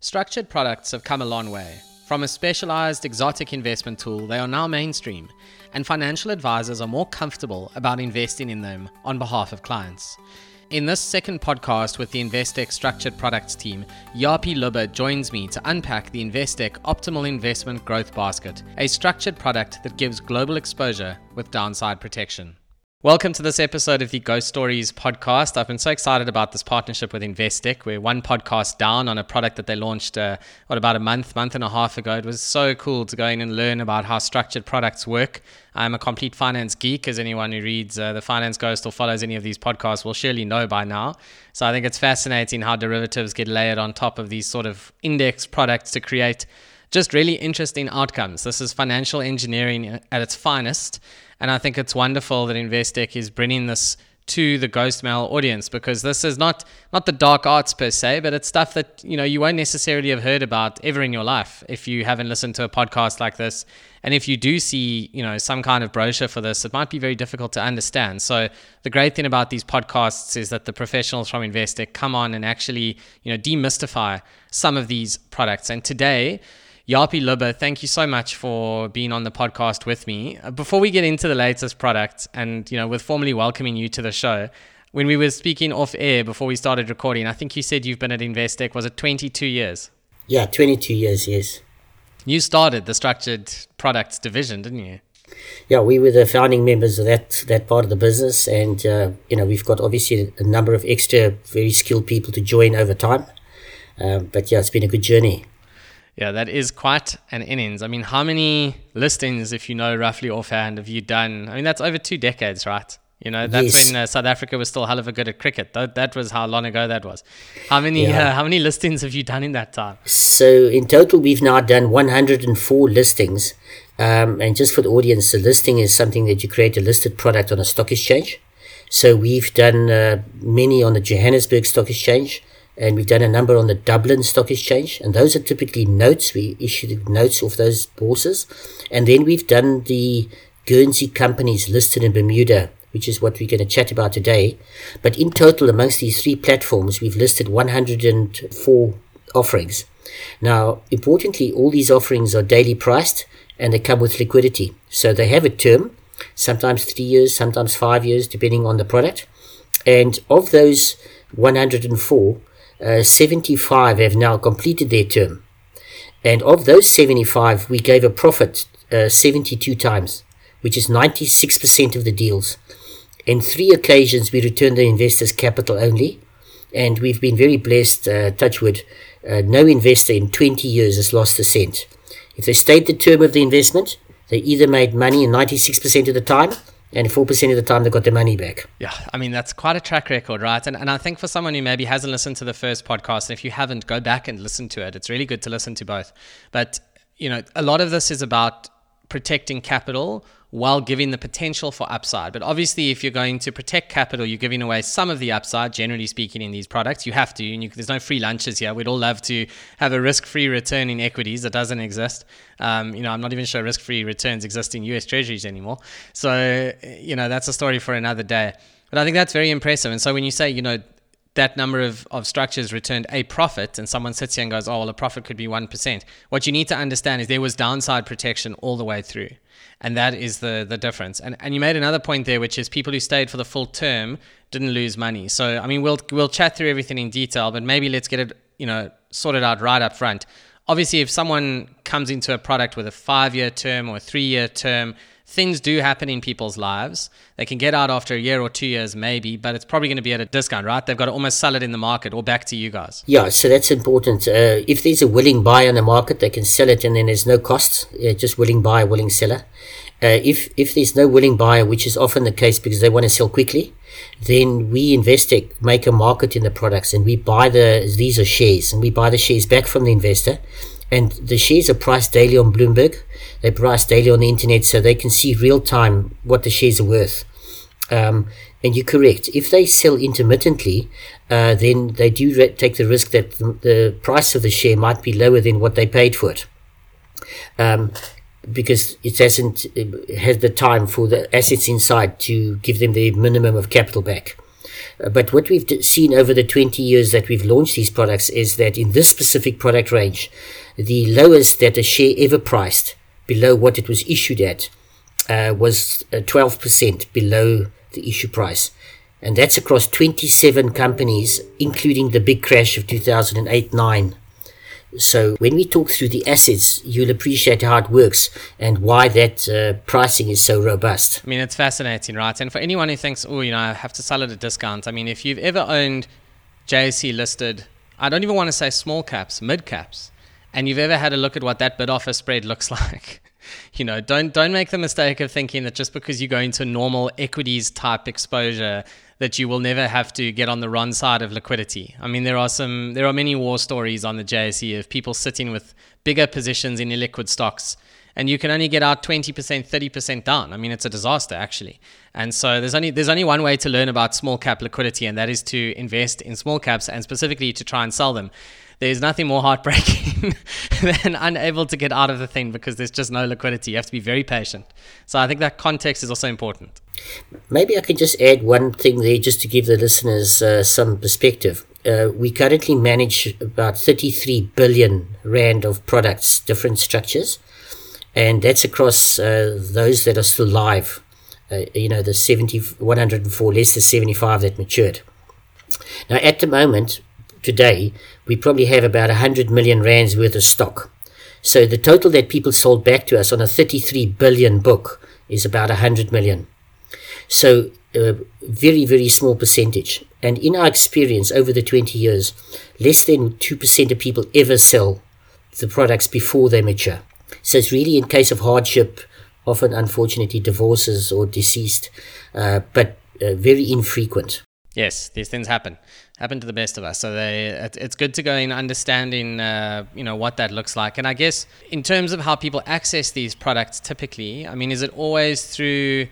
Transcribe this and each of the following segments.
Structured products have come a long way. From a specialized exotic investment tool, they are now mainstream, and financial advisors are more comfortable about investing in them on behalf of clients. In this second podcast with the Investec Structured Products team, Japie Lubbe joins me to unpack the Investec Optimal Investment Growth Basket, a structured product that gives global exposure with downside protection. Welcome to this episode of the Ghost Stories podcast. I've been so excited about this partnership with Investec. We're one podcast down on a product that they launched, uh, what, about a month, month and a half ago. It was so cool to go in and learn about how structured products work. I'm a complete finance geek, as anyone who reads uh, the Finance Ghost or follows any of these podcasts will surely know by now. So I think it's fascinating how derivatives get layered on top of these sort of index products to create just really interesting outcomes. This is financial engineering at its finest. And I think it's wonderful that Investec is bringing this to the ghost mail audience because this is not not the dark arts per se, but it's stuff that you know you won't necessarily have heard about ever in your life if you haven't listened to a podcast like this. And if you do see you know some kind of brochure for this, it might be very difficult to understand. So the great thing about these podcasts is that the professionals from Investec come on and actually you know demystify some of these products. And today Japie Lubbe, thank you so much for being on the podcast with me. Uh, before we get into the latest product and, you know, with formally welcoming you to the show, when we were speaking off air before we started recording, I think you said you've been at Investec, was it 22 years? Yeah, 22 years, yes. You started the structured products division, didn't you? Yeah, we were the founding members of that that part of the business, and uh, you know we've got obviously a number of extra very skilled people to join over time. Um, but yeah, it's been a good journey. Yeah, that is quite an innings. I mean, how many listings, if you know roughly offhand, have you done? I mean, that's over two decades, right? You know, that's yes. when uh, South Africa was still hell of a good at cricket. That, that was how long ago that was. How many yeah. uh, how many listings have you done in that time? So in total, we've now done 104 listings. Um, and just for the audience, a listing is something that you create a listed product on a stock exchange. So we've done uh, many on the Johannesburg Stock Exchange and we've done a number on the Dublin Stock Exchange, and those are typically notes. We issue notes of those bourses, and then we've done the Guernsey companies listed in Bermuda, which is what we're going to chat about today. But in total, amongst these three platforms, we've listed 104 offerings. Now, importantly, all these offerings are daily priced and they come with liquidity. So they have a term, sometimes three years, sometimes five years, depending on the product. And of those 104, uh, 75 have now completed their term. And of those 75, we gave a profit uh, 72 times, which is 96% of the deals. In three occasions, we returned the investors' capital only, and we've been very blessed, uh, touchwood. Uh, no investor in 20 years has lost a cent. If they stayed the term of the investment, they either made money in 96% of the time and 4% of the time they got their money back. Yeah, I mean, that's quite a track record, right? And, and I think for someone who maybe hasn't listened to the first podcast, and if you haven't, go back and listen to it. It's really good to listen to both. But, you know, a lot of this is about protecting capital while giving the potential for upside. But obviously, if you're going to protect capital, you're giving away some of the upside, generally speaking, in these products. You have to, and you, there's no free lunches here. We'd all love to have a risk free return in equities that doesn't exist. Um, you know, I'm not even sure risk free returns exist in US treasuries anymore. So, you know, that's a story for another day. But I think that's very impressive. And so when you say, you know, that number of, of structures returned a profit and someone sits here and goes, oh, well, a profit could be 1%. What you need to understand is there was downside protection all the way through. And that is the, the difference. And, and you made another point there, which is people who stayed for the full term didn't lose money. So, I mean, we'll, we'll chat through everything in detail, but maybe let's get it, you know, sorted out right up front. Obviously, if someone comes into a product with a five year term or a three year term, things do happen in people's lives. They can get out after a year or two years, maybe, but it's probably going to be at a discount, right? They've got to almost sell it in the market or back to you guys. Yeah, so that's important. Uh, if there's a willing buyer in the market, they can sell it and then there's no costs, just willing buyer, willing seller. Uh, if if there's no willing buyer, which is often the case because they want to sell quickly, then we Investec make a market in the products and we buy the these are shares and we buy the shares back from the investor and the shares are priced daily on Bloomberg. They're priced daily on the internet so they can see real time what the shares are worth. Um, and you're correct. If they sell intermittently, uh, then they do re- take the risk that the, the, price of the share might be lower than what they paid for it. Um, because it hasn't it had the time for the assets inside to give them the minimum of capital back. Uh, but what we've seen over the 20 years that we've launched these products is that in this specific product range, the lowest that a share ever priced below what it was issued at uh, was uh, 12% below the issue price. And that's across 27 companies, including the big crash of 2008 9. So when we talk through the assets, you'll appreciate how it works and why that uh, pricing is so robust. I mean, it's fascinating, right? And for anyone who thinks, oh, you know, I have to sell at a discount, I mean, if you've ever owned JSE listed, I don't even want to say small caps, mid caps, and you've ever had a look at what that bid offer spread looks like. you know, don't don't make the mistake of thinking that just because you go into normal equities type exposure that you will never have to get on the wrong side of liquidity. I mean, there are some, there are many war stories on the JSE of people sitting with bigger positions in illiquid stocks, and you can only get out 20%, 30% down. I mean, it's a disaster actually. And so there's only there's only one way to learn about small cap liquidity, and that is to invest in small caps and specifically to try and sell them there's nothing more heartbreaking than unable to get out of the thing because there's just no liquidity. You have to be very patient. So I think that context is also important. Maybe I can just add one thing there just to give the listeners uh, some perspective. Uh, we currently manage about 33 billion rand of products, different structures, and that's across uh, those that are still live. Uh, you know, the 70, 104 less than 75 that matured. Now, at the moment, today, we probably have about 100 million rands worth of stock. So the total that people sold back to us on a 33 billion book is about 100 million. So a very, very small percentage. And in our experience over the 20 years, less than 2% of people ever sell the products before they mature. So it's really in case of hardship, often unfortunately divorces or deceased, uh, but uh, very infrequent. Yes, these things happen. Happen to the best of us. So they, it's good to go in understanding, uh, you know, what that looks like. And I guess in terms of how people access these products, typically, I mean, is it always through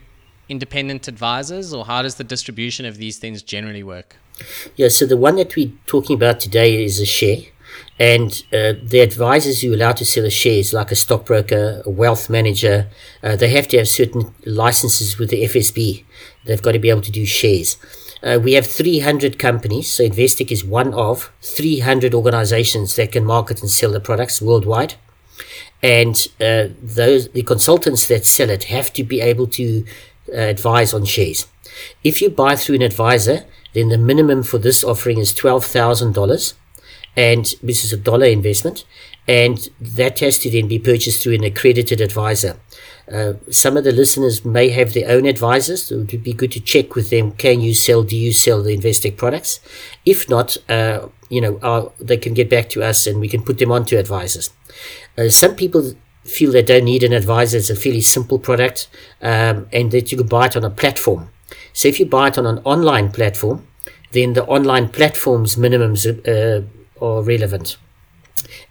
independent advisors, or how does the distribution of these things generally work? Yeah. So the one that we're talking about today is a share. And uh, the advisors who are allowed to sell a shares, like a stockbroker, a wealth manager, uh, they have to have certain licenses with the FSB. They've got to be able to do shares. Uh, we have 300 companies, so Investec is one of 300 organizations that can market and sell the products worldwide. And uh, those the consultants that sell it have to be able to uh, advise on shares. If you buy through an advisor, then the minimum for this offering is $12,000 and this is a dollar investment and that has to then be purchased through an accredited advisor. Uh, some of the listeners may have their own advisors, so it would be good to check with them. Can you sell? Do you sell the Investec products? If not, uh, you know, uh, they can get back to us and we can put them on to advisors. Uh, some people feel they don't need an advisor. It's a fairly simple product um, and that you can buy it on a platform. So if you buy it on an online platform, then the online platform's minimums uh, are relevant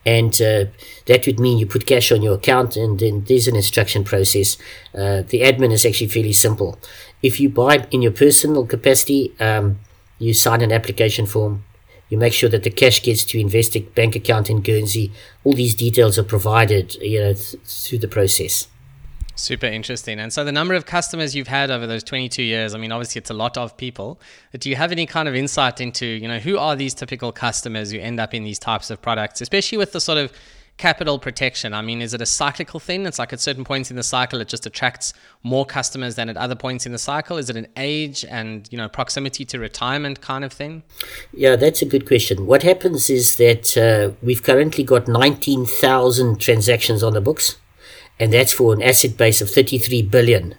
and uh, that would mean you put cash on your account and then there's an instruction process. Uh, the admin is actually fairly simple. If you buy in your personal capacity um, you sign an application form. You make sure that the cash gets to Investec bank account in Guernsey. All these details are provided you know th- through the process Super interesting. And so, the number of customers you've had over those 22 years, I mean, obviously it's a lot of people. But do you have any kind of insight into, you know, who are these typical customers who end up in these types of products, especially with the sort of capital protection? I mean, is it a cyclical thing? It's like at certain points in the cycle, it just attracts more customers than at other points in the cycle. Is it an age and, you know, proximity to retirement kind of thing? Yeah, that's a good question. What happens is that uh, we've currently got 19,000 transactions on the books and that's for an asset base of 33 billion.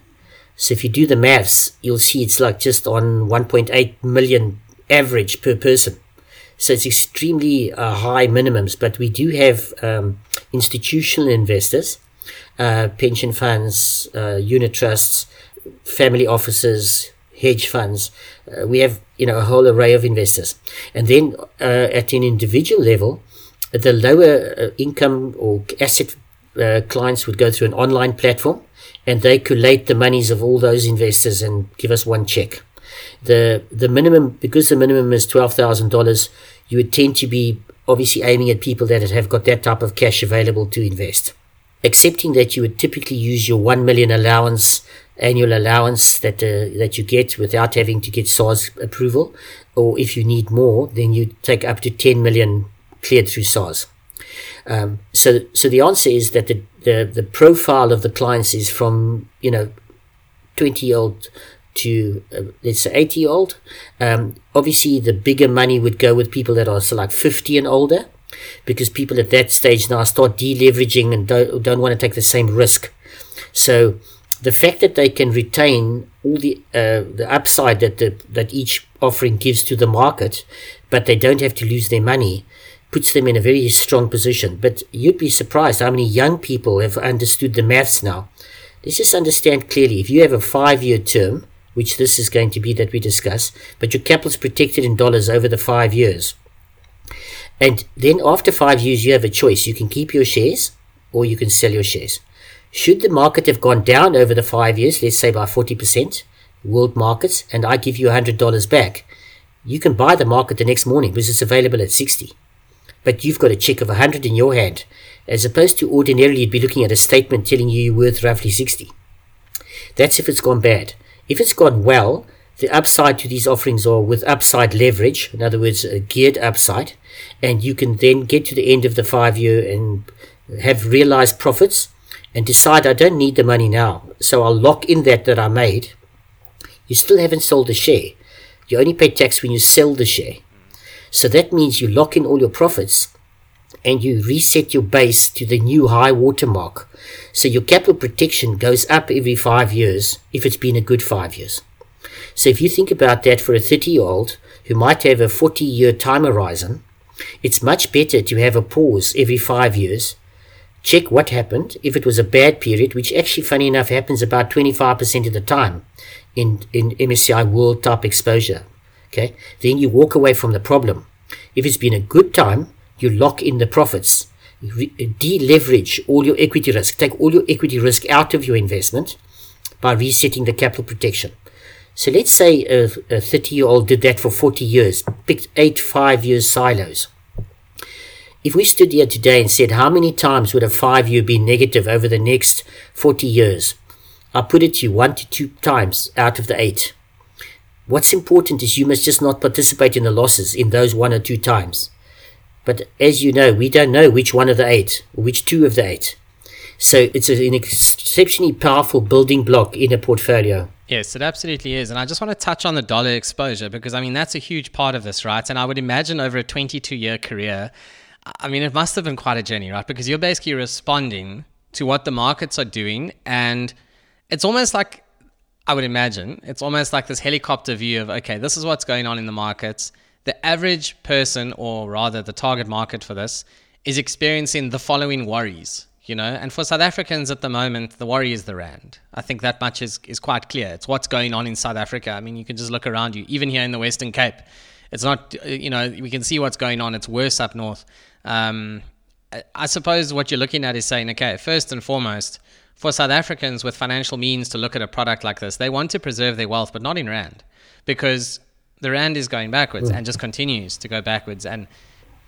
So if you do the maths, you'll see it's like just on 1.8 million average per person. So it's extremely uh, high minimums, but we do have um, institutional investors, uh, pension funds, uh, unit trusts, family offices, hedge funds. Uh, we have you know a whole array of investors, and then uh, at an individual level, the lower uh, income or asset uh, clients would go through an online platform and they collate the monies of all those investors and give us one check. The the minimum because the minimum is twelve thousand dollars, you would tend to be obviously aiming at people that have got that type of cash available to invest. Accepting that you would typically use your one million allowance annual allowance that uh, that you get without having to get SARS approval, or if you need more, then you take up to 10 million cleared through SARS. Um, so, so the answer is that the, the, the profile of the clients is from, you know, 20 year old to, uh, let's say, 80 year old. Um, obviously, the bigger money would go with people that are so like 50 and older because people at that stage now start deleveraging and don't, don't want to take the same risk. So, the fact that they can retain all the uh, the upside that the, that each offering gives to the market, but they don't have to lose their money, puts them in a very strong position. But you'd be surprised how many young people have understood the maths now. Let's just understand clearly. If you have a five-year term, which this is going to be that we discuss, but your capital is protected in dollars over the five years, and then after five years you have a choice. You can keep your shares or you can sell your shares. Should the market have gone down over the five years, let's say by 40%, world markets, and I give you $100 back, you can buy the market the next morning because it's available at 60. But you've got a check of 100 in your hand, as opposed to ordinarily you'd be looking at a statement telling you you're worth roughly 60. That's if it's gone bad. If it's gone well, the upside to these offerings are with upside leverage, in other words, a geared upside, and you can then get to the end of the five year and have realized profits and decide I don't need the money now, so I'll lock in that that I made, you still haven't sold the share. You only pay tax when you sell the share. So that means you lock in all your profits and you reset your base to the new high water mark. So your capital protection goes up every five years if it's been a good five years. So if you think about that for a 30 year old who might have a 40 year time horizon, it's much better to have a pause every five years check what happened if it was a bad period, which actually, funny enough, happens about 25% of the time in, in MSCI world type exposure. Okay, then you walk away from the problem. If it's been a good time, you lock in the profits, deleverage all your equity risk, take all your equity risk out of your investment by resetting the capital protection. So let's say a 30 year old did that for 40 years, picked eight five year silos. If we stood here today and said, how many times would a five year be negative over the next 40 years? I put it to you one to two times out of the eight. What's important is you must just not participate in the losses in those one or two times. But as you know, we don't know which one of the eight, or which two of the eight. So it's an exceptionally powerful building block in a portfolio. Yes, it absolutely is. And I just want to touch on the dollar exposure because, I mean, that's a huge part of this, right? And I would imagine over a 22 year career, I mean, it must have been quite a journey, right? Because you're basically responding to what the markets are doing. And it's almost like, I would imagine, it's almost like this helicopter view of, okay, this is what's going on in the markets. The average person, or rather the target market for this, is experiencing the following worries, you know? And for South Africans at the moment, the worry is the Rand. I think that much is, is quite clear. It's what's going on in South Africa. I mean, you can just look around you, even here in the Western Cape. It's not, you know, we can see what's going on. It's worse up north. Um, I suppose what you're looking at is saying, okay, first and foremost, for South Africans with financial means to look at a product like this, they want to preserve their wealth, but not in Rand, because the Rand is going backwards and just continues to go backwards. And,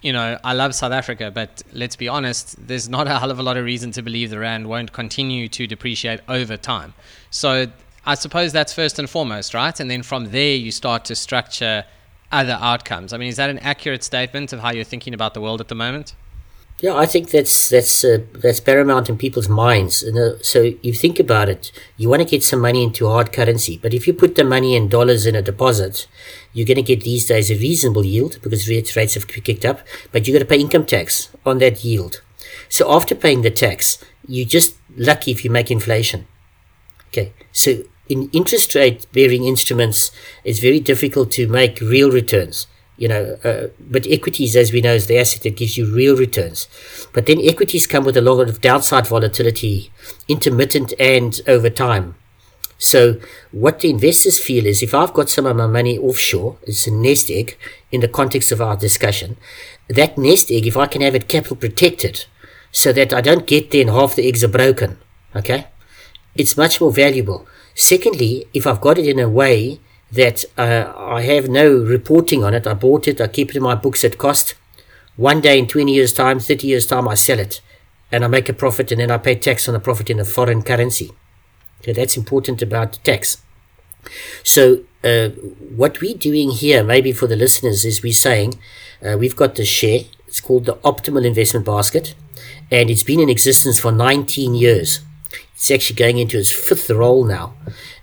you know, I love South Africa, but let's be honest, there's not a hell of a lot of reason to believe the Rand won't continue to depreciate over time. So I suppose that's first and foremost, right? And then from there, you start to structure other outcomes. I mean, is that an accurate statement of how you're thinking about the world at the moment? Yeah, I think that's that's uh, that's paramount in people's minds. Uh, so you think about it, you want to get some money into hard currency, but if you put the money in dollars in a deposit, you're going to get these days a reasonable yield because rates rates have kicked up, but you got to pay income tax on that yield. So after paying the tax, you're just lucky if you make inflation. Okay, so in interest rate bearing instruments, it's very difficult to make real returns. You know, uh, but equities, as we know, is the asset that gives you real returns. But then equities come with a lot of downside volatility, intermittent and over time. So what the investors feel is if I've got some of my money offshore, it's a nest egg in the context of our discussion, that nest egg, if I can have it capital protected so that I don't get there and half the eggs are broken, okay, it's much more valuable. Secondly, if I've got it in a way that uh, I have no reporting on it, I bought it, I keep it in my books at cost. One day in 20 years' time, 30 years' time, I sell it and I make a profit and then I pay tax on the profit in a foreign currency. Okay, that's important about tax. So, uh, what we're doing here, maybe for the listeners, is we're saying uh, we've got the share. It's called the Optimal Investment Basket, and it's been in existence for 19 years. It's actually going into its fifth role now.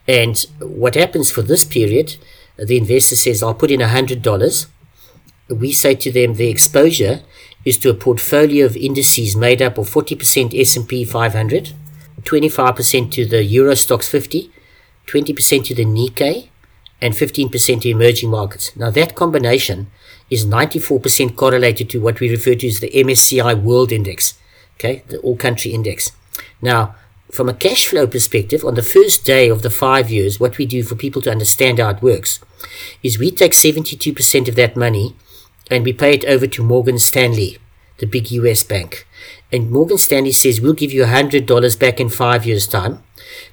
And what happens for this period, the investor says, I'll put in $100. We say to them, the exposure is to a portfolio of indices made up of 40% S&P 500, 25% to the Euro Stoxx 50, 20% to the Nikkei, and 15% to emerging markets. Now that combination is 94% correlated to what we refer to as the MSCI World Index, okay, the all country index. Now, from a cash flow perspective, on the first day of the five years, what we do for people to understand how it works is we take 72% of that money and we pay it over to Morgan Stanley, the big US bank. And Morgan Stanley says, we'll give you $100 back in five years' time,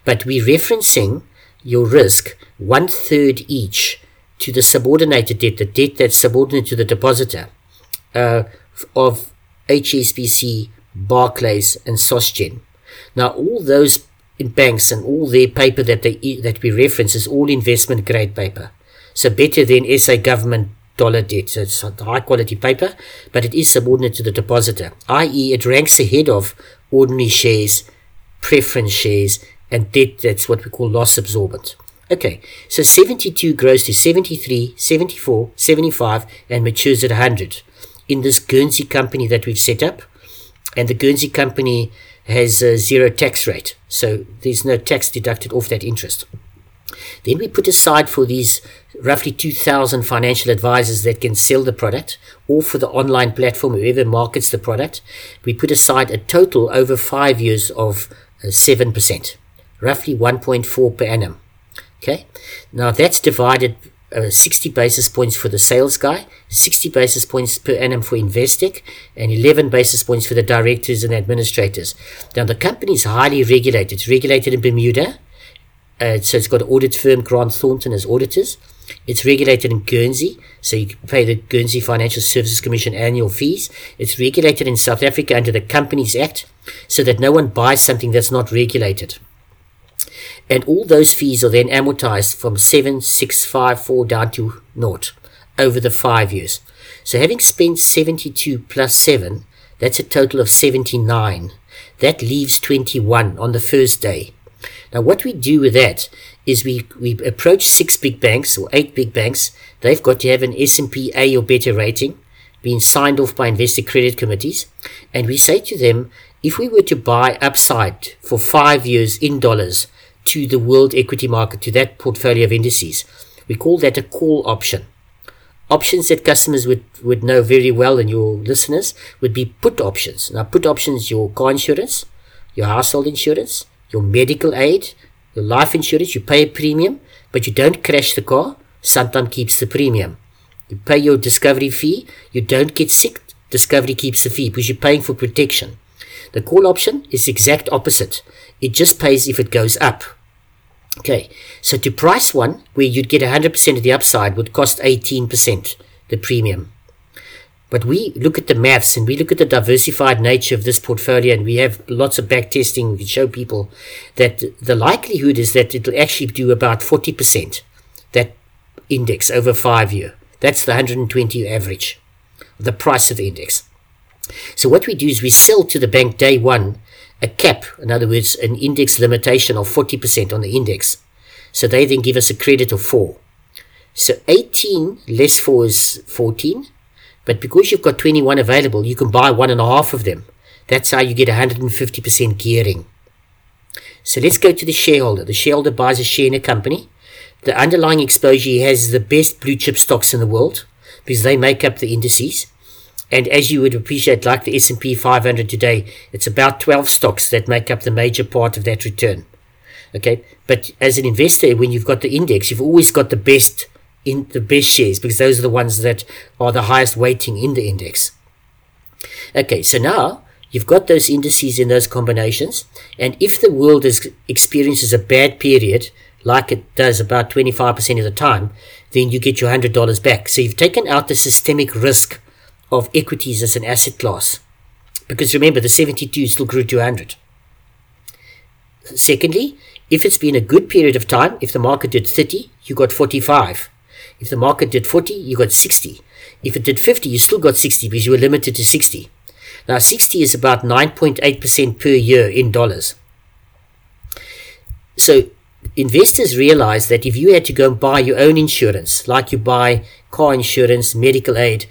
but we're referencing your risk one third each to the subordinated debt, the debt that's subordinate to the depositor uh, of HSBC, Barclays, and SocGen. Now, all those banks and all their paper that they that we reference is all investment grade paper. So better than SA government dollar debt. So it's high quality paper, but it is subordinate to the depositor, i.e., it ranks ahead of ordinary shares, preference shares, and debt that's what we call loss absorbent. Okay, so 72 grows to 73, 74, 75, and matures at 100 in this Guernsey company that we've set up. And the Guernsey company has a zero tax rate, so there's no tax deducted off that interest. Then we put aside for these roughly 2,000 financial advisors that can sell the product, or for the online platform, whoever markets the product, we put aside a total over five years of uh, 7%, roughly 1.4 per annum. Okay, now that's divided uh, 60 basis points for the sales guy, 60 basis points per annum for Investec, and 11 basis points for the directors and administrators. Now, the company is highly regulated. It's regulated in Bermuda, uh, so it's got an audit firm, Grant Thornton, as auditors. It's regulated in Guernsey, so you pay the Guernsey Financial Services Commission annual fees. It's regulated in South Africa under the Companies Act, so that no one buys something that's not regulated. And all those fees are then amortized from 7654 down to naught over the five years. So having spent 72 plus 7, that's a total of 79. That leaves 21 on the first day. Now, what we do with that is we, we approach six big banks or eight big banks. They've got to have an S&P A or better rating, being signed off by investor credit committees. And we say to them, if we were to buy upside for five years in dollars to the world equity market, to that portfolio of indices, we call that a call option. Options that customers would, would know very well and your listeners would be put options. Now, put options, your car insurance, your household insurance, your medical aid, your life insurance, you pay a premium, but you don't crash the car, Santam keeps the premium. You pay your discovery fee, you don't get sick, Discovery keeps the fee because you're paying for protection. The call option is exact opposite. It just pays if it goes up. Okay, so to price one where you'd get 100% of the upside would cost 18% the premium. But we look at the maths and we look at the diversified nature of this portfolio and we have lots of back testing. We can show people that the likelihood is that it'll actually do about 40%, that index over five year. That's the 120 average, the price of the index. So what we do is we sell to the bank day one a cap, in other words, an index limitation of 40% on the index. So they then give us a credit of 4. So 18 less 4 is 14. But because you've got 21 available, you can buy one and a half of them. That's how you get 150% gearing. So let's go to the shareholder. The shareholder buys a share in a company. The underlying exposure he has is the best blue chip stocks in the world because they make up the indices. And as you would appreciate, like the S&P 500 today, it's about 12 stocks that make up the major part of that return. Okay. But as an investor, when you've got the index, you've always got the best in the best shares because those are the ones that are the highest weighting in the index. Okay, so now you've got those indices in those combinations, and if the world is, experiences a bad period, like it does about 25% of the time, then you get your $100 back. So you've taken out the systemic risk of equities as an asset class. Because remember, the 72 still grew to 100. Secondly, If it's been a good period of time, if the market did 30, you got 45. If the market did 40, you got 60. If it did 50, you still got 60 because you were limited to 60. Now, 60 is about 9.8% per year in dollars. So, investors realize that if you had to go and buy your own insurance, like you buy car insurance, medical aid,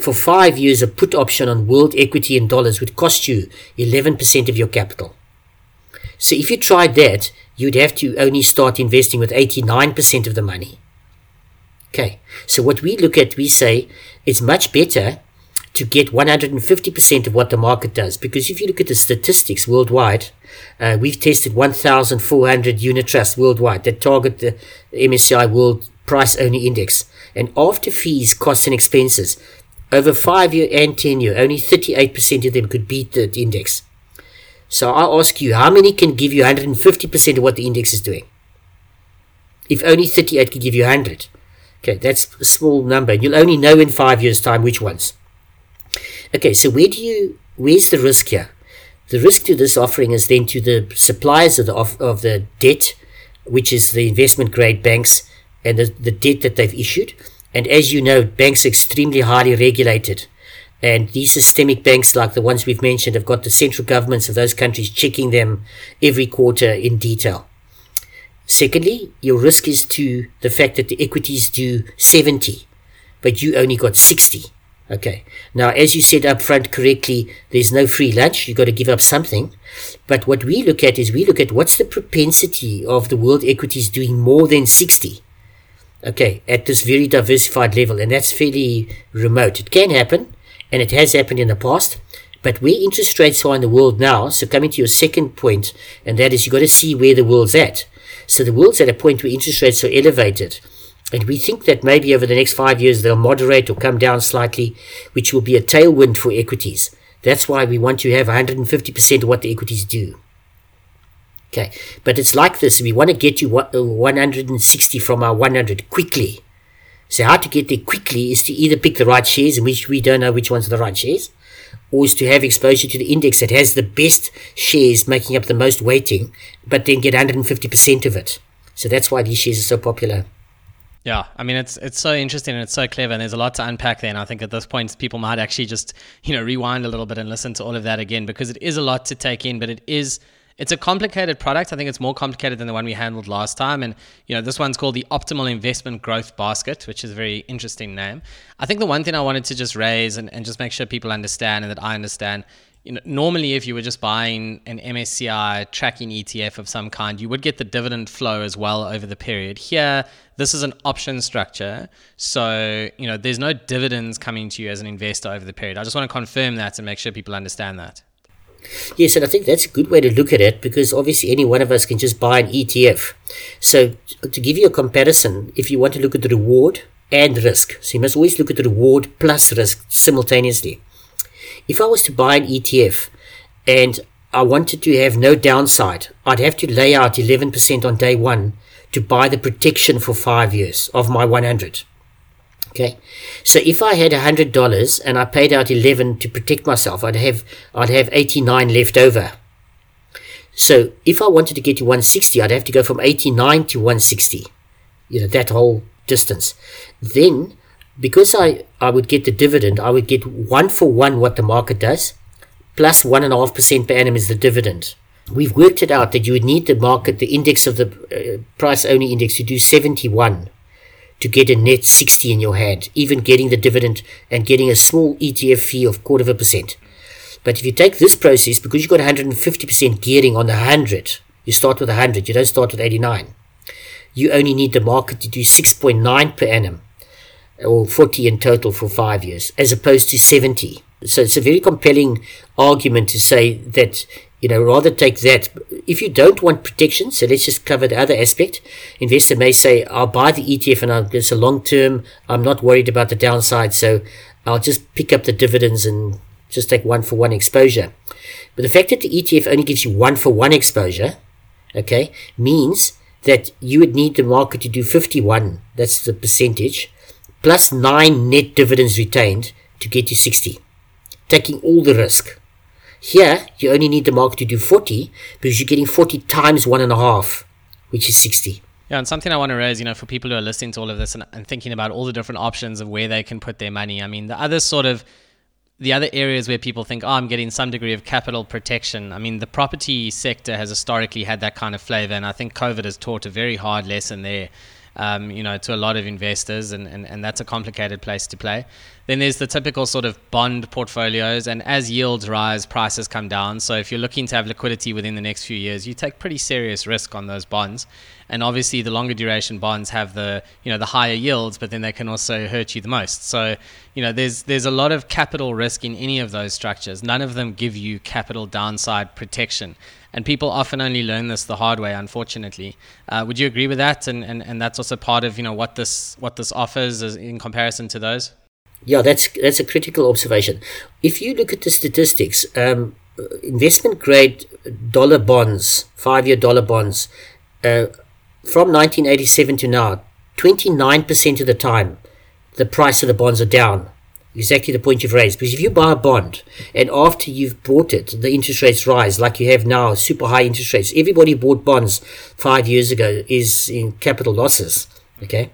for five years, a put option on world equity in dollars would cost you 11% of your capital. So if you tried that, you'd have to only start investing with 89% of the money. Okay, so what we look at, we say it's much better to get 150% of what the market does. Because if you look at the statistics worldwide, uh, we've tested 1,400 unit trusts worldwide that target the MSCI World Price Only Index. And after fees, costs, and expenses, over five year and 10 year, only 38% of them could beat the index. So I ask you, how many can give you 150% of what the index is doing? If only 38 could give you 100. Okay, that's a small number. You'll only know in five years' time which ones. Okay, so where do you, where's the risk here? The risk to this offering is then to the suppliers of the, of, of the debt, which is the investment grade banks and the, the debt that they've issued. And as you know, banks are extremely highly regulated. And these systemic banks, like the ones we've mentioned, have got the central governments of those countries checking them every quarter in detail. Secondly, your risk is to the fact that the equities do 70, but you only got 60. Okay. Now, as you said up front correctly, there's no free lunch. You've got to give up something. But what we look at is we look at what's the propensity of the world equities doing more than 60 okay, at this very diversified level, and that's fairly remote. It can happen, and it has happened in the past. But where interest rates are in the world now, so coming to your second point, and that is you've got to see where the world's at. So the world's at a point where interest rates are elevated. And we think that maybe over the next five years they'll moderate or come down slightly, which will be a tailwind for equities. That's why we want to have 150% of what the equities do. Okay, but it's like this. We want to get you uh, 160 from our 100 quickly. So how to get there quickly is to either pick the right shares, in which we don't know which ones are the right shares, or is to have exposure to the index that has the best shares making up the most weighting, but then get 150% of it. So that's why these shares are so popular. Yeah, I mean it's it's so interesting and it's so clever and there's a lot to unpack there and I think at this point people might actually just, you know, rewind a little bit and listen to all of that again because it is a lot to take in, but it is it's a complicated product. I think it's more complicated than the one we handled last time. And, you know, this one's called the Optimal Investment Growth Basket, which is a very interesting name. I think the one thing I wanted to just raise and, and just make sure people understand and that I understand, you know, normally if you were just buying an MSCI tracking ETF of some kind, you would get the dividend flow as well over the period. Here, this is an option structure. So, you know, there's no dividends coming to you as an investor over the period. I just want to confirm that and make sure people understand that. Yes, and I think that's a good way to look at it because obviously any one of us can just buy an ETF. So, to give you a comparison, if you want to look at the reward and risk, so you must always look at the reward plus risk simultaneously. If I was to buy an ETF and I wanted to have no downside, I'd have to lay out 11% on day one to buy the protection for five years of my 100. Okay, so if I had hundred dollars and I paid out eleven to protect myself, I'd have I'd have eighty nine left over. So if I wanted to get to one sixty, I'd have to go from eighty nine to one sixty. You know that whole distance. Then, because I I would get the dividend, I would get one for one what the market does, plus one and a half percent per annum is the dividend. We've worked it out that you would need the market, the index of the uh, price only index to do seventy one to get a net 60 in your hand, even getting the dividend and getting a small ETF fee of quarter of a percent. But if you take this process, because you've got 150% gearing on the 100, you start with 100, you don't start with 89. You only need the market to do 6.9 per annum, or 40 in total for five years, as opposed to 70. So it's a very compelling argument to say that you know, rather take that. If you don't want protection, so let's just cover the other aspect. Investor may say, I'll buy the ETF and I'll, it's a long term. I'm not worried about the downside. So I'll just pick up the dividends and just take one for one exposure. But the fact that the ETF only gives you one for one exposure, okay, means that you would need the market to do 51. That's the percentage plus nine net dividends retained to get you 60, taking all the risk. Here, you only need the market to do 40 because you're getting 40 times one and a half, which is 60. Yeah, and something I want to raise, you know, for people who are listening to all of this and, and thinking about all the different options of where they can put their money. I mean, the other sort of the other areas where people think, oh, I'm getting some degree of capital protection. I mean, the property sector has historically had that kind of flavor, and I think COVID has taught a very hard lesson there um, you know, to a lot of investors, and, and, and that's a complicated place to play. Then there's the typical sort of bond portfolios, and as yields rise, prices come down. So if you're looking to have liquidity within the next few years, you take pretty serious risk on those bonds. And obviously, the longer duration bonds have the you know the higher yields, but then they can also hurt you the most. So you know there's there's a lot of capital risk in any of those structures. None of them give you capital downside protection. And people often only learn this the hard way unfortunately. Uh, would you agree with that? And, and and that's also part of you know what this what this offers in comparison to those? Yeah that's that's a critical observation. If you look at the statistics um, investment grade dollar bonds five year dollar bonds uh, from 1987 to now 29% of the time the price of the bonds are down exactly the point you've raised. Because if you buy a bond and after you've bought it, the interest rates rise like you have now, super high interest rates. Everybody bought bonds five years ago is in capital losses. Okay.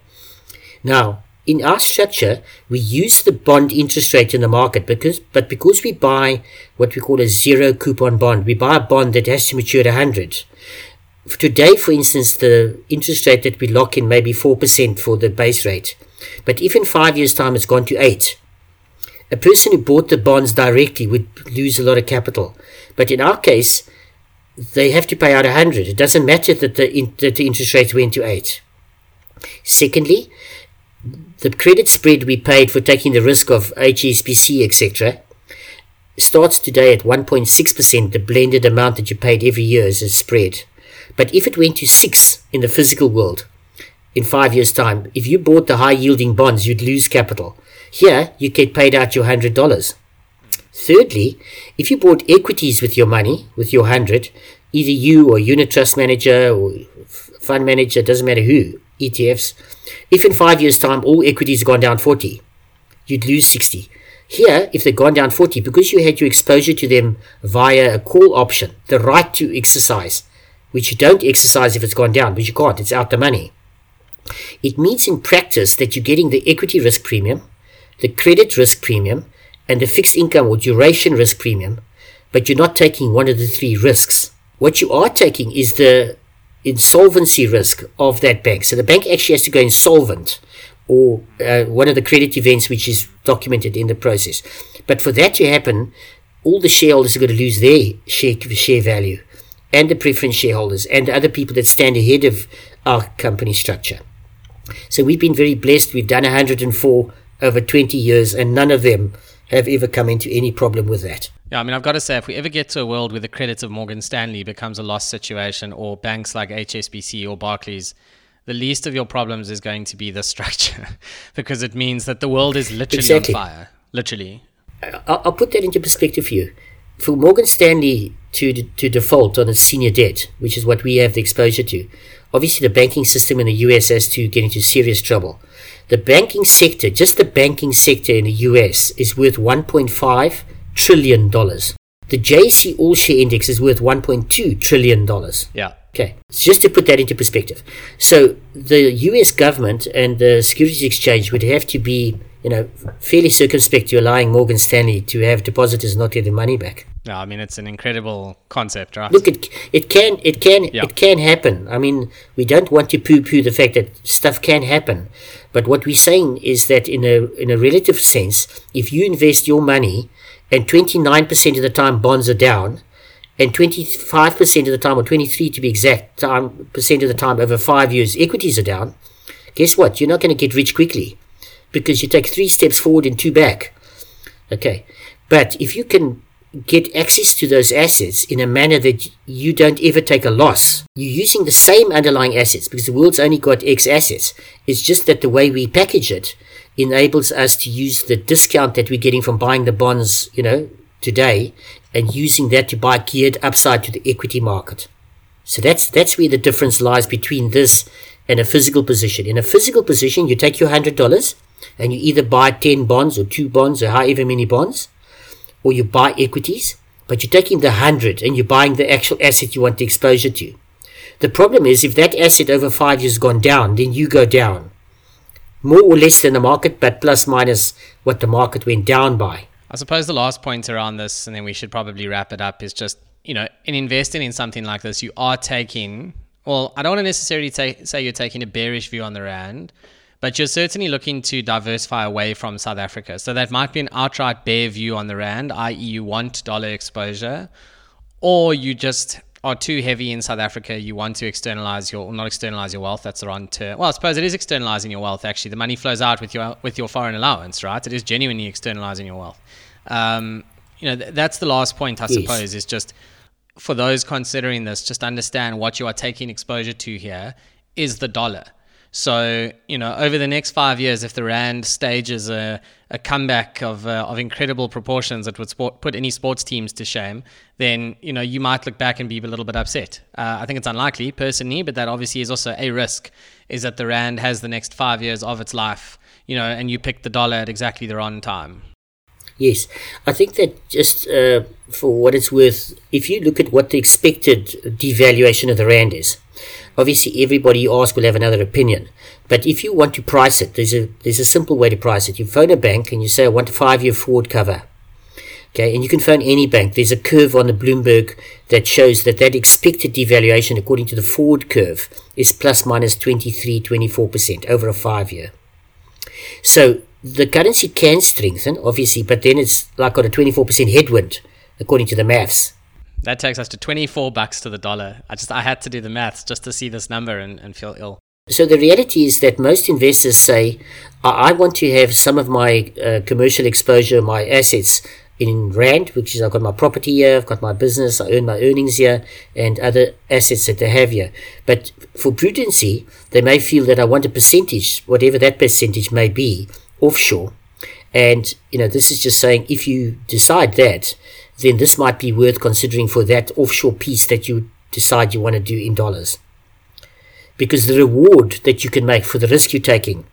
Now, in our structure, we use the bond interest rate in the market because, but because we buy what we call a zero coupon bond, we buy a bond that has to mature at 100. Today, for instance, the interest rate that we lock in may be 4% for the base rate. But if in five years' time it's gone to 8, a person who bought the bonds directly would lose a lot of capital. But in our case, they have to pay out 100. It doesn't matter that the, in, that the interest rate went to 8. Secondly, the credit spread we paid for taking the risk of HSBC, etc., starts today at 1.6%, the blended amount that you paid every year as a spread. But if it went to 6 in the physical world, in five years' time, if you bought the high yielding bonds, you'd lose capital. Here, you get paid out your $100. Thirdly, if you bought equities with your money, with your 100, either you or unit trust manager or fund manager, doesn't matter who, ETFs, if in five years' time all equities gone down 40, you'd lose 60. Here, if they've gone down 40, because you had your exposure to them via a call option, the right to exercise, which you don't exercise if it's gone down, but you can't, it's out the money. It means in practice that you're getting the equity risk premium, the credit risk premium and the fixed income or duration risk premium, but you're not taking one of the three risks. What you are taking is the insolvency risk of that bank. So the bank actually has to go insolvent or uh, one of the credit events which is documented in the process. But for that to happen, all the shareholders are going to lose their share, share value and the preference shareholders and the other people that stand ahead of our company structure. So we've been very blessed. We've done 104 over 20 years, and none of them have ever come into any problem with that. Yeah, I mean, I've got to say, if we ever get to a world where the credit of Morgan Stanley becomes a lost situation, or banks like HSBC or Barclays, the least of your problems is going to be the structure, because it means that the world is literally exactly. on fire. Literally. I'll put that into perspective for you. For Morgan Stanley to to default on its senior debt, which is what we have the exposure to, obviously the banking system in the US has to get into serious trouble. The banking sector, just the banking sector in the US, is worth 1.5 trillion dollars. The JSE All Share Index is worth 1.2 trillion dollars. Yeah. Okay. So just to put that into perspective. So the US government and the Securities Exchange would have to be, you know, fairly circumspect you're allowing Morgan Stanley to have depositors not get their money back. Yeah, I mean it's an incredible concept, right? Look, it it can it can yeah. it can happen. I mean, we don't want to poo-poo the fact that stuff can happen, but what we're saying is that in a in a relative sense, if you invest your money and 29% of the time bonds are down, and 25% of the time, or 23 to be exact, time percent of the time over five years, equities are down. Guess what? You're not going to get rich quickly because you take three steps forward and two back. Okay, but if you can get access to those assets in a manner that you don't ever take a loss. You're using the same underlying assets because the world's only got X assets. It's just that the way we package it enables us to use the discount that we're getting from buying the bonds, you know, today and using that to buy geared upside to the equity market. So that's that's where the difference lies between this and a physical position. In a physical position, you take your hundred dollars and you either buy ten bonds or two bonds or however many bonds or you buy equities but you're taking the 100 and you're buying the actual asset you want the exposure to. The problem is if that asset over five years gone down, then you go down. More or less than the market, but plus minus what the market went down by. I suppose the last point around this, and then we should probably wrap it up, is just, you know, in investing in something like this, you are taking, well, I don't want to necessarily take, say you're taking a bearish view on the Rand, but you're certainly looking to diversify away from South Africa. So that might be an outright bear view on the Rand, i.e., you want dollar exposure, or you just are too heavy in South Africa, you want to externalize your, or not externalize your wealth. That's the wrong term. Well, I suppose it is externalizing your wealth. Actually, the money flows out with your with your foreign allowance, right? It is genuinely externalizing your wealth. Um, you know, th- that's the last point, I yes. suppose, is just for those considering this, just understand what you are taking exposure to here is the dollar. So, you know, over the next five years, if the Rand stages a, a comeback of, uh, of incredible proportions that would sport, put any sports teams to shame, then, you know, you might look back and be a little bit upset. Uh, I think it's unlikely, personally, but that obviously is also a risk, is that the Rand has the next five years of its life, you know, and you pick the dollar at exactly the wrong time. Yes, I think that just uh, for what it's worth, if you look at what the expected devaluation of the Rand is, Obviously, everybody you ask will have another opinion. But if you want to price it, there's a there's a simple way to price it. You phone a bank and you say, I want a five year forward cover. Okay, and you can phone any bank. There's a curve on the Bloomberg that shows that that expected devaluation, according to the forward curve, is plus minus 23, 24% over a five year. So the currency can strengthen, obviously, but then it's like on a 24% headwind, according to the maths. That takes us to 24 bucks to the dollar. I just I had to do the maths just to see this number and, and feel ill. So the reality is that most investors say, I want to have some of my uh, commercial exposure, my assets in Rand, which is I've got my property here, I've got my business, I earn my earnings here, and other assets that they have here. But for prudency, they may feel that I want a percentage, whatever that percentage may be, offshore. And, you know, this is just saying if you decide that, then this might be worth considering for that offshore piece that you decide you want to do in dollars. Because the reward that you can make for the risk you're taking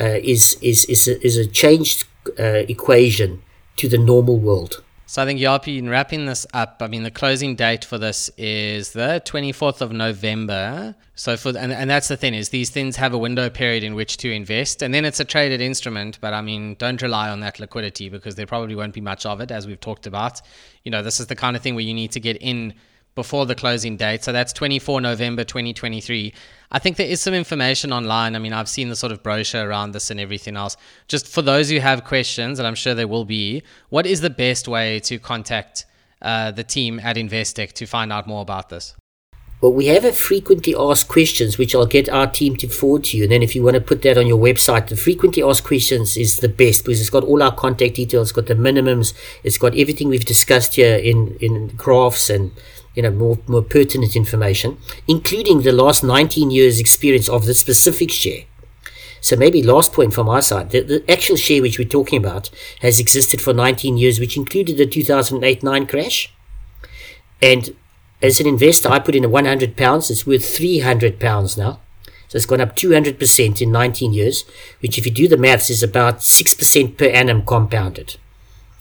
uh, is, is, is, a, is a changed uh, equation to the normal world. So I think Japie, in wrapping this up, I mean the closing date for this is the 24th of November. So for and, and that's the thing is these things have a window period in which to invest, and then it's a traded instrument. But I mean, don't rely on that liquidity because there probably won't be much of it, as we've talked about. You know, this is the kind of thing where you need to get in before the closing date. So that's 24 November 2023. I think there is some information online. I mean, I've seen the sort of brochure around this and everything else. Just for those who have questions, and I'm sure there will be, what is the best way to contact uh, the team at Investec to find out more about this? Well, we have a frequently asked questions, which I'll get our team to forward to you. And then if you want to put that on your website, the frequently asked questions is the best because it's got all our contact details, it's got the minimums, it's got everything we've discussed here in, in graphs and you know, more, more pertinent information, including the last 19 years experience of the specific share. So maybe last point from our side, the, the actual share which we're talking about has existed for 19 years, which included the 2008-9 crash. And as an investor, I put in a 100 pounds. It's worth 300 pounds now. So it's gone up 200% in 19 years, which if you do the maths is about 6% per annum compounded.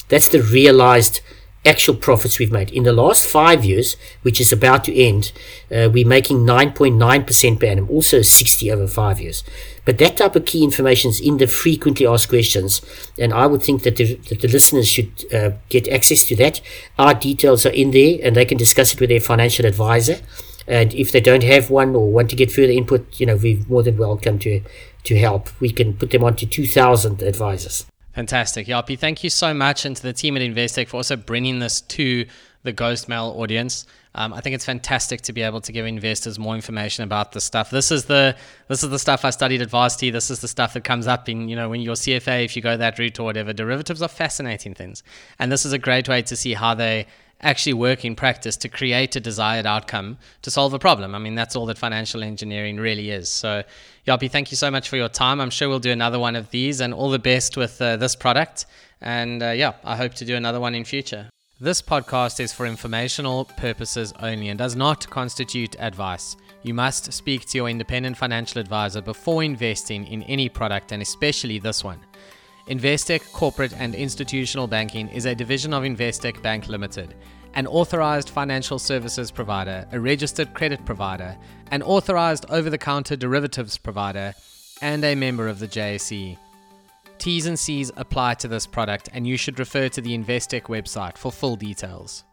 That's the realized actual profits we've made. In the last five years, which is about to end, uh, we're making 9.9% per annum, also 60 over five years. But that type of key information is in the frequently asked questions, and I would think that the, that the listeners should uh, get access to that. Our details are in there, and they can discuss it with their financial advisor. And if they don't have one or want to get further input, you know, we're more than welcome to to help. We can put them on to 2,000 advisors. Fantastic. Japie, thank you so much and to the team at Investec for also bringing this to the Ghost Mail audience. Um, I think it's fantastic to be able to give investors more information about this stuff. This is the this is the stuff I studied at varsity. This is the stuff that comes up in you know when you're CFA if you go that route or whatever. Derivatives are fascinating things, and this is a great way to see how they actually work in practice to create a desired outcome to solve a problem. I mean, that's all that financial engineering really is. So, Japie, thank you so much for your time. I'm sure we'll do another one of these and all the best with uh, this product. And uh, yeah, I hope to do another one in future. This podcast is for informational purposes only and does not constitute advice. You must speak to your independent financial advisor before investing in any product and especially this one. Investec Corporate and Institutional Banking is a division of Investec Bank Limited. an authorized financial services provider, a registered credit provider, an authorized over the counter derivatives provider, and a member of the JSE. T's and C's apply to this product, and you should refer to the Investec website for full details.